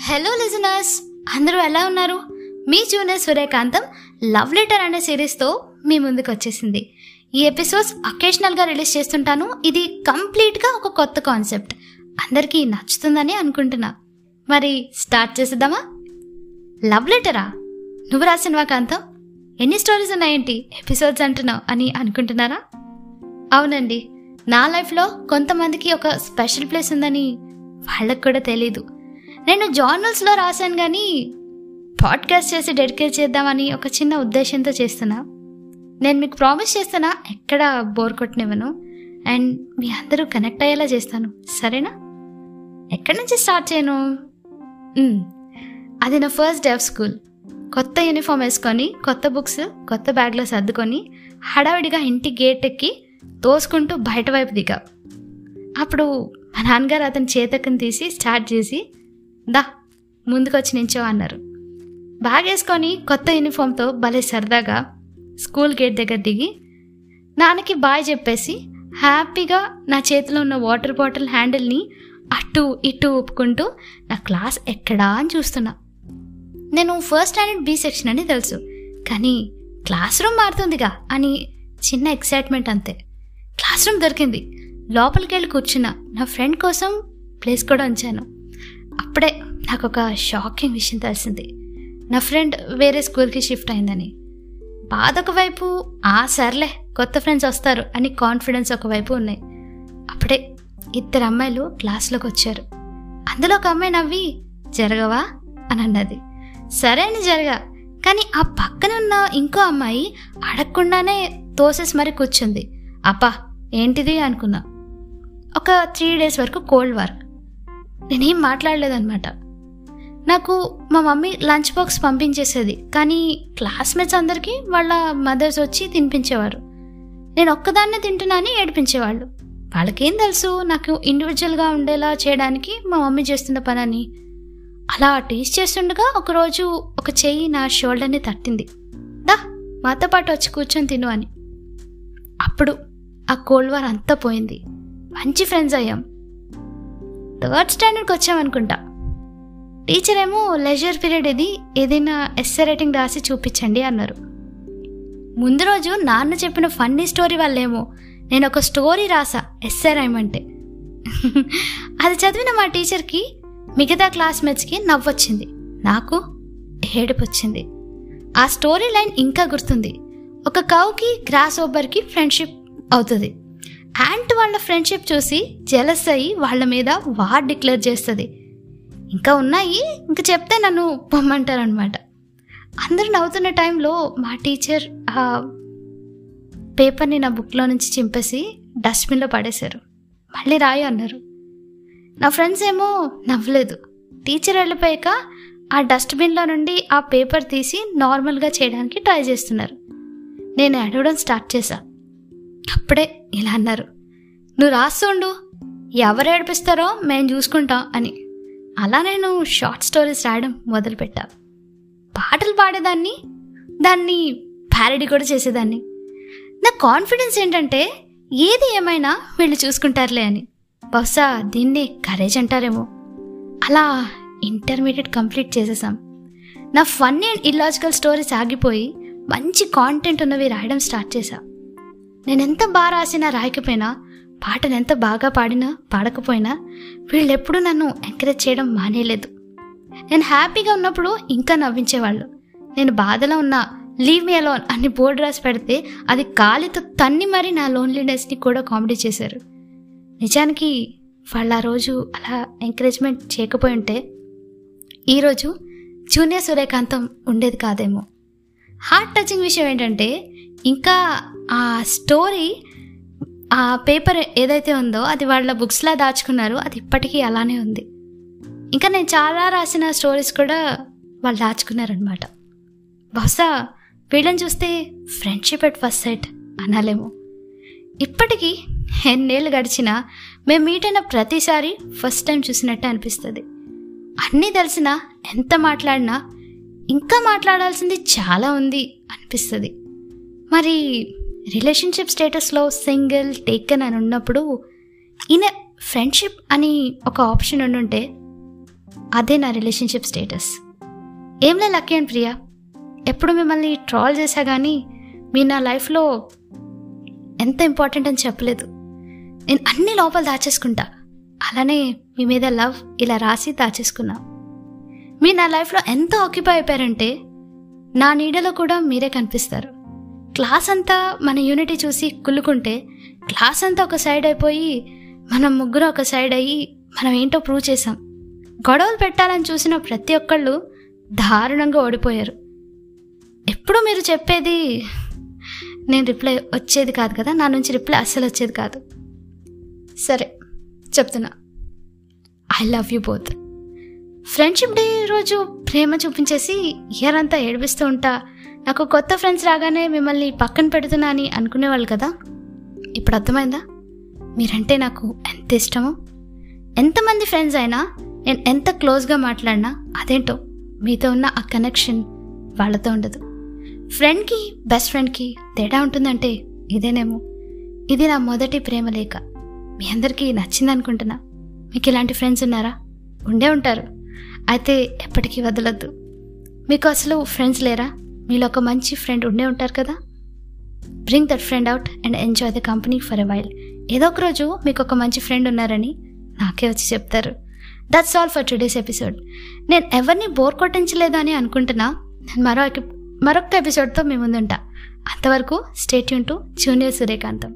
Hello listeners అందరూ ఎలా ఉన్నారు? మీ జూనియర్ సూర్యకాంతం లవ్ లెటర్ అనే సిరీస్తో మీ ముందుకు వచ్చేసింది. ఈ ఎపిసోడ్స్ అకేషనల్గా రిలీజ్ చేస్తుంటాను. ఇది కంప్లీట్గా ఒక కొత్త కాన్సెప్ట్ అందరికీ నచ్చుతుందని అనుకుంటున్నా. మరి స్టార్ట్ చేసేద్దామా? లవ్ లెటరా నువ్వు రాసినవా కాంతం? ఎన్ని స్టోరీస్ ఉన్నాయేంటి? ఎపిసోడ్స్ అంటున్నావు అని అనుకుంటున్నారా? అవునండి. నా లైఫ్లో కొంతమందికి ఒక స్పెషల్ ప్లేస్ ఉందని వాళ్ళకు కూడా తెలీదు. నేను జర్నల్స్లో రాశాను కానీ పాడ్కాస్ట్ చేసి డెడికేట్ చేద్దామని ఒక చిన్న ఉద్దేశంతో చేస్తున్నా. నేను మీకు ప్రామిస్ చేస్తున్నా ఎక్కడ బోర్ కొట్టనివ్వను. అండ్ మీ అందరూ కనెక్ట్ అయ్యేలా చేస్తాను. సరేనా? ఎక్కడి నుంచి స్టార్ట్ చేయను? అది నా ఫస్ట్ డే ఆఫ్ స్కూల్ కొత్త యూనిఫామ్ వేసుకొని కొత్త బుక్స్ కొత్త బ్యాగ్లో సర్దుకొని హడావిడిగా ఇంటి గేట్ ఎక్కి తోసుకుంటూ బయట వైపు దిగా. అప్పుడు మా నాన్నగారు అతని చేతకని తీసి స్టార్ట్ చేసి దా ముందుకొచ్చి నించో అన్నారు. బ్యాగ్ వేసుకొని కొత్త యూనిఫామ్తో భలే సరదాగా స్కూల్ గేట్ దగ్గర దిగి నాన్నకి బాయ్ చెప్పేసి హ్యాపీగా నా చేతిలో ఉన్న వాటర్ బాటిల్ హ్యాండిల్ని అటు ఇటు ఒప్పుకుంటూ నా క్లాస్ ఎక్కడా అని చూస్తున్నా. నేను ఫస్ట్ స్టాండర్డ్ బి సెక్షన్ అని తెలుసు కానీ క్లాస్ రూమ్ మారుతుందిగా అని చిన్న ఎక్సైట్మెంట్ అంతే. క్లాస్ రూమ్ దొరికింది. లోపలికి వెళ్ళి కూర్చున్నా నా ఫ్రెండ్ కోసం ప్లేస్ కూడా ఉంచాను. అప్పుడే నాకు ఒక షాకింగ్ విషయం తెలిసింది. నా ఫ్రెండ్ వేరే స్కూల్కి షిఫ్ట్ అయిందని. బాధ ఒకవైపు ఆ సర్లే కొత్త ఫ్రెండ్స్ వస్తారు అని కాన్ఫిడెన్స్ ఒకవైపు ఉన్నాయి. అప్పుడే ఇద్దరు అమ్మాయిలు క్లాస్లోకి వచ్చారు. అందులో ఒక అమ్మాయి నవ్వి జరగవా? అని అన్నది. సరే అని జరగా కానీ ఆ పక్కన ఉన్న ఇంకో అమ్మాయి అడగకుండానే తోసేసి మరి కూర్చుంది. అప్పా ఏంటిది అనుకున్నా. ఒక త్రీ డేస్ వరకు కోల్డ్ వర్క్ నేనేం మాట్లాడలేదనమాట నాకు మా మమ్మీ లంచ్ బాక్స్ పంపించేసేది కానీ క్లాస్మేట్స్ అందరికీ వాళ్ళ మదర్స్ వచ్చి తినిపించేవారు. నేను ఒక్కదాన్నే తింటున్నాని ఏడిపించేవాళ్ళు. వాళ్ళకేం తెలుసు నాకు ఇండివిజువల్గా ఉండేలా చేయడానికి మా మమ్మీ చేస్తున్న పనని. అలా టేస్ట్ చేస్తుండగా ఒకరోజు ఒక చెయ్యి నా షోల్డర్ని తట్టింది. దా మాతో పాటు వచ్చి కూర్చొని తిను అని. అప్పుడు ఆ కోల్డ్ వార్ అంతా పోయింది. మంచి ఫ్రెండ్స్ అయ్యాం. థర్డ్ స్టాండర్డ్కి వచ్చామనుకుంటా టీచర్ ఏమో లెజర్ పీరియడ్ ఇది ఏదైనా ఎస్సే రైటింగ్ రాసి చూపించండి అన్నారు. ముందు రోజు నాన్న చెప్పిన ఫన్నీ స్టోరీ వల్లేమో నేను ఒక స్టోరీ రాసా ఎస్సే రాయమంటే అది చదివిన మా టీచర్కి మిగతా క్లాస్మేట్స్కి నవ్వొచ్చింది. నాకు ఏడుపు వచ్చింది ఆ స్టోరీ లైన్ ఇంకా గుర్తుంది. ఒక కౌకి గ్రాస్ ఓబర్కి ఫ్రెండ్షిప్ అవుతుంది. యాంట్ వాళ్ళ ఫ్రెండ్షిప్ చూసి జెలస్ అయ్యి వాళ్ళ మీద వార్ డిక్లేర్ చేస్తుంది. ఇంకా ఉన్నాయి ఇంకా చెప్తే నన్ను పొమ్మంటారనమాట అందరూ నవ్వుతున్న టైంలో మా టీచర్ ఆ పేపర్ని నా బుక్లో నుంచి చింపేసి డస్ట్బిన్లో పడేశారు. మళ్ళీ రాయి అన్నారు. నా ఫ్రెండ్స్ ఏమో నవ్వలేదు. టీచర్ వెళ్ళిపోయాక ఆ డస్ట్బిన్లో నుండి ఆ పేపర్ తీసి నార్మల్గా చేయడానికి ట్రై చేస్తున్నారు. నేను అడవడం స్టార్ట్ చేశాను అప్పుడే ఇలా అన్నారు. నువ్వు రాస్తుండు ఎవరు ఏడిపిస్తారో మేము చూసుకుంటాం అని. అలా నేను షార్ట్ స్టోరీస్ రాయడం మొదలుపెట్టా పాటలు పాడేదాన్ని దాన్ని ప్యారడీ కూడా చేసేదాన్ని. నా కాన్ఫిడెన్స్ ఏంటంటే ఏది ఏమైనా వీళ్ళు చూసుకుంటారులే అని. బహుశా దీన్ని కరేజ్ అంటారేమో. అలా ఇంటర్మీడియట్ కంప్లీట్ చేసేసాం. నా ఫన్నీ అండ్ ఇల్లాజికల్ స్టోరీస్ ఆగిపోయి మంచి కాంటెంట్ ఉన్నవి రాయడం స్టార్ట్ చేశాను నేను ఎంత బాగా రాసినా రాయకపోయినా పాటను ఎంత బాగా పాడినా పాడకపోయినా వీళ్ళెప్పుడూ నన్ను ఎంకరేజ్ చేయడం మానేయలేదు నేను హ్యాపీగా ఉన్నప్పుడు ఇంకా నవ్వించేవాళ్ళు. నేను బాధలో ఉన్న లీవ్ మీ అలోన్ అని బోర్డు రాసి పెడితే అది కాలితో తన్ని మరీ నా లోన్లీనెస్ని కూడా కామెడీ చేశారు. నిజానికి వాళ్ళు ఆ రోజు అలా ఎంకరేజ్మెంట్ చేయకపోయి ఉంటే ఈరోజు జూనియర్ సూర్యకాంతం ఉండేది కాదేమో. హార్ట్ టచింగ్ విషయం ఏంటంటే ఇంకా ఆ స్టోరీ ఆ పేపర్ ఏదైతే ఉందో అది వాళ్ళ బుక్స్లా దాచుకున్నారు. అది ఇప్పటికీ అలానే ఉంది. ఇంకా నేను చాలా రాసిన స్టోరీస్ కూడా వాళ్ళు దాచుకున్నారనమాట బహుశా వీళ్ళని చూస్తే ఫ్రెండ్షిప్ ఎట్ ఫస్ట్ సైట్ అనలేము. ఇప్పటికీ ఎన్నేళ్ళు గడిచినా మేము మీట్ అయిన ప్రతిసారి ఫస్ట్ టైం చూసినట్టే అనిపిస్తుంది. అన్నీ తెలిసినా ఎంత మాట్లాడినా ఇంకా మాట్లాడాల్సింది చాలా ఉంది అనిపిస్తుంది. మరి రిలేషన్షిప్ స్టేటస్లో సింగిల్ టేకన్ అని ఉన్నప్పుడు ఇన్ ఫ్రెండ్షిప్ అని ఒక ఆప్షన్ ఉండుంటే అదే నా రిలేషన్షిప్ స్టేటస్. ఏంలే లక్కీ అండ్ ప్రియా? ఎప్పుడు మిమ్మల్ని ట్రాల్ చేశా కానీ మీరు నా లైఫ్లో ఎంత ఇంపార్టెంట్ అని చెప్పలేదు. నేను అన్ని లోపల దాచేసుకుంటా. అలానే మీ మీద లవ్ ఇలా రాసి దాచేసుకున్నా. మీరు నా లైఫ్లో ఎంత ఆక్యుపై అయిపోయారంటే నా నీడలో కూడా మీరే కనిపిస్తారు. క్లాస్ అంతా మన యూనిటీ చూసి కుల్లుకుంటే క్లాస్ అంతా ఒక సైడ్ అయిపోయి మనం ముగ్గురు ఒక సైడ్ అయ్యి మనం ఏంటో ప్రూవ్ చేసాం గొడవలు పెట్టాలని చూసిన ప్రతి ఒక్కళ్ళు దారుణంగా ఓడిపోయారు. ఎప్పుడు మీరు చెప్పేది నేను రిప్లై వచ్చేది కాదు కదా నా నుంచి రిప్లై అస్సలు వచ్చేది కాదు. సరే చెప్తున్నా. I love you both friendship day రోజు ప్రేమ చూపించేసి ఇయర్ అంతా ఏడిపిస్తూ ఉంటా. నాకు కొత్త ఫ్రెండ్స్ రాగానే మిమ్మల్ని పక్కన పెడుతున్నా అని అనుకునేవాళ్ళు కదా? ఇప్పుడు అర్థమైందా? మీరంటే నాకు ఎంత ఇష్టమో? ఎంతమంది ఫ్రెండ్స్ అయినా నేను ఎంత క్లోజ్గా మాట్లాడినా అదేంటో మీతో ఉన్న ఆ కనెక్షన్ వాళ్ళతో ఉండదు. ఫ్రెండ్కి బెస్ట్ ఫ్రెండ్కి తేడా ఉంటుందంటే ఇదేనేమో. ఇది నా మొదటి ప్రేమ లేఖ. మీ అందరికీ నచ్చింది అనుకుంటున్నా. మీకు ఇలాంటి ఫ్రెండ్స్ ఉన్నారా? ఉండే ఉంటారు. అయితే ఎప్పటికీ వదలొద్దు. మీకు అసలు ఫ్రెండ్స్ లేరా? మీలో ఒక మంచి ఫ్రెండ్ ఉండే ఉంటారు కదా? Bring that friend out and enjoy the company for a while ఏదో ఒక రోజు మీకు ఒక మంచి ఫ్రెండ్ ఉన్నారని నాకే వచ్చి చెప్తారు. That's all for today's episode నేను ఎవరిని బోర్ కొట్టించలేదా అని అనుకుంటున్నా నేను మరో మరొక ఎపిసోడ్తో మీ ముందుంటా. అంతవరకు స్టేట్యూన్ టు జూనియర్ సూర్యకాంతం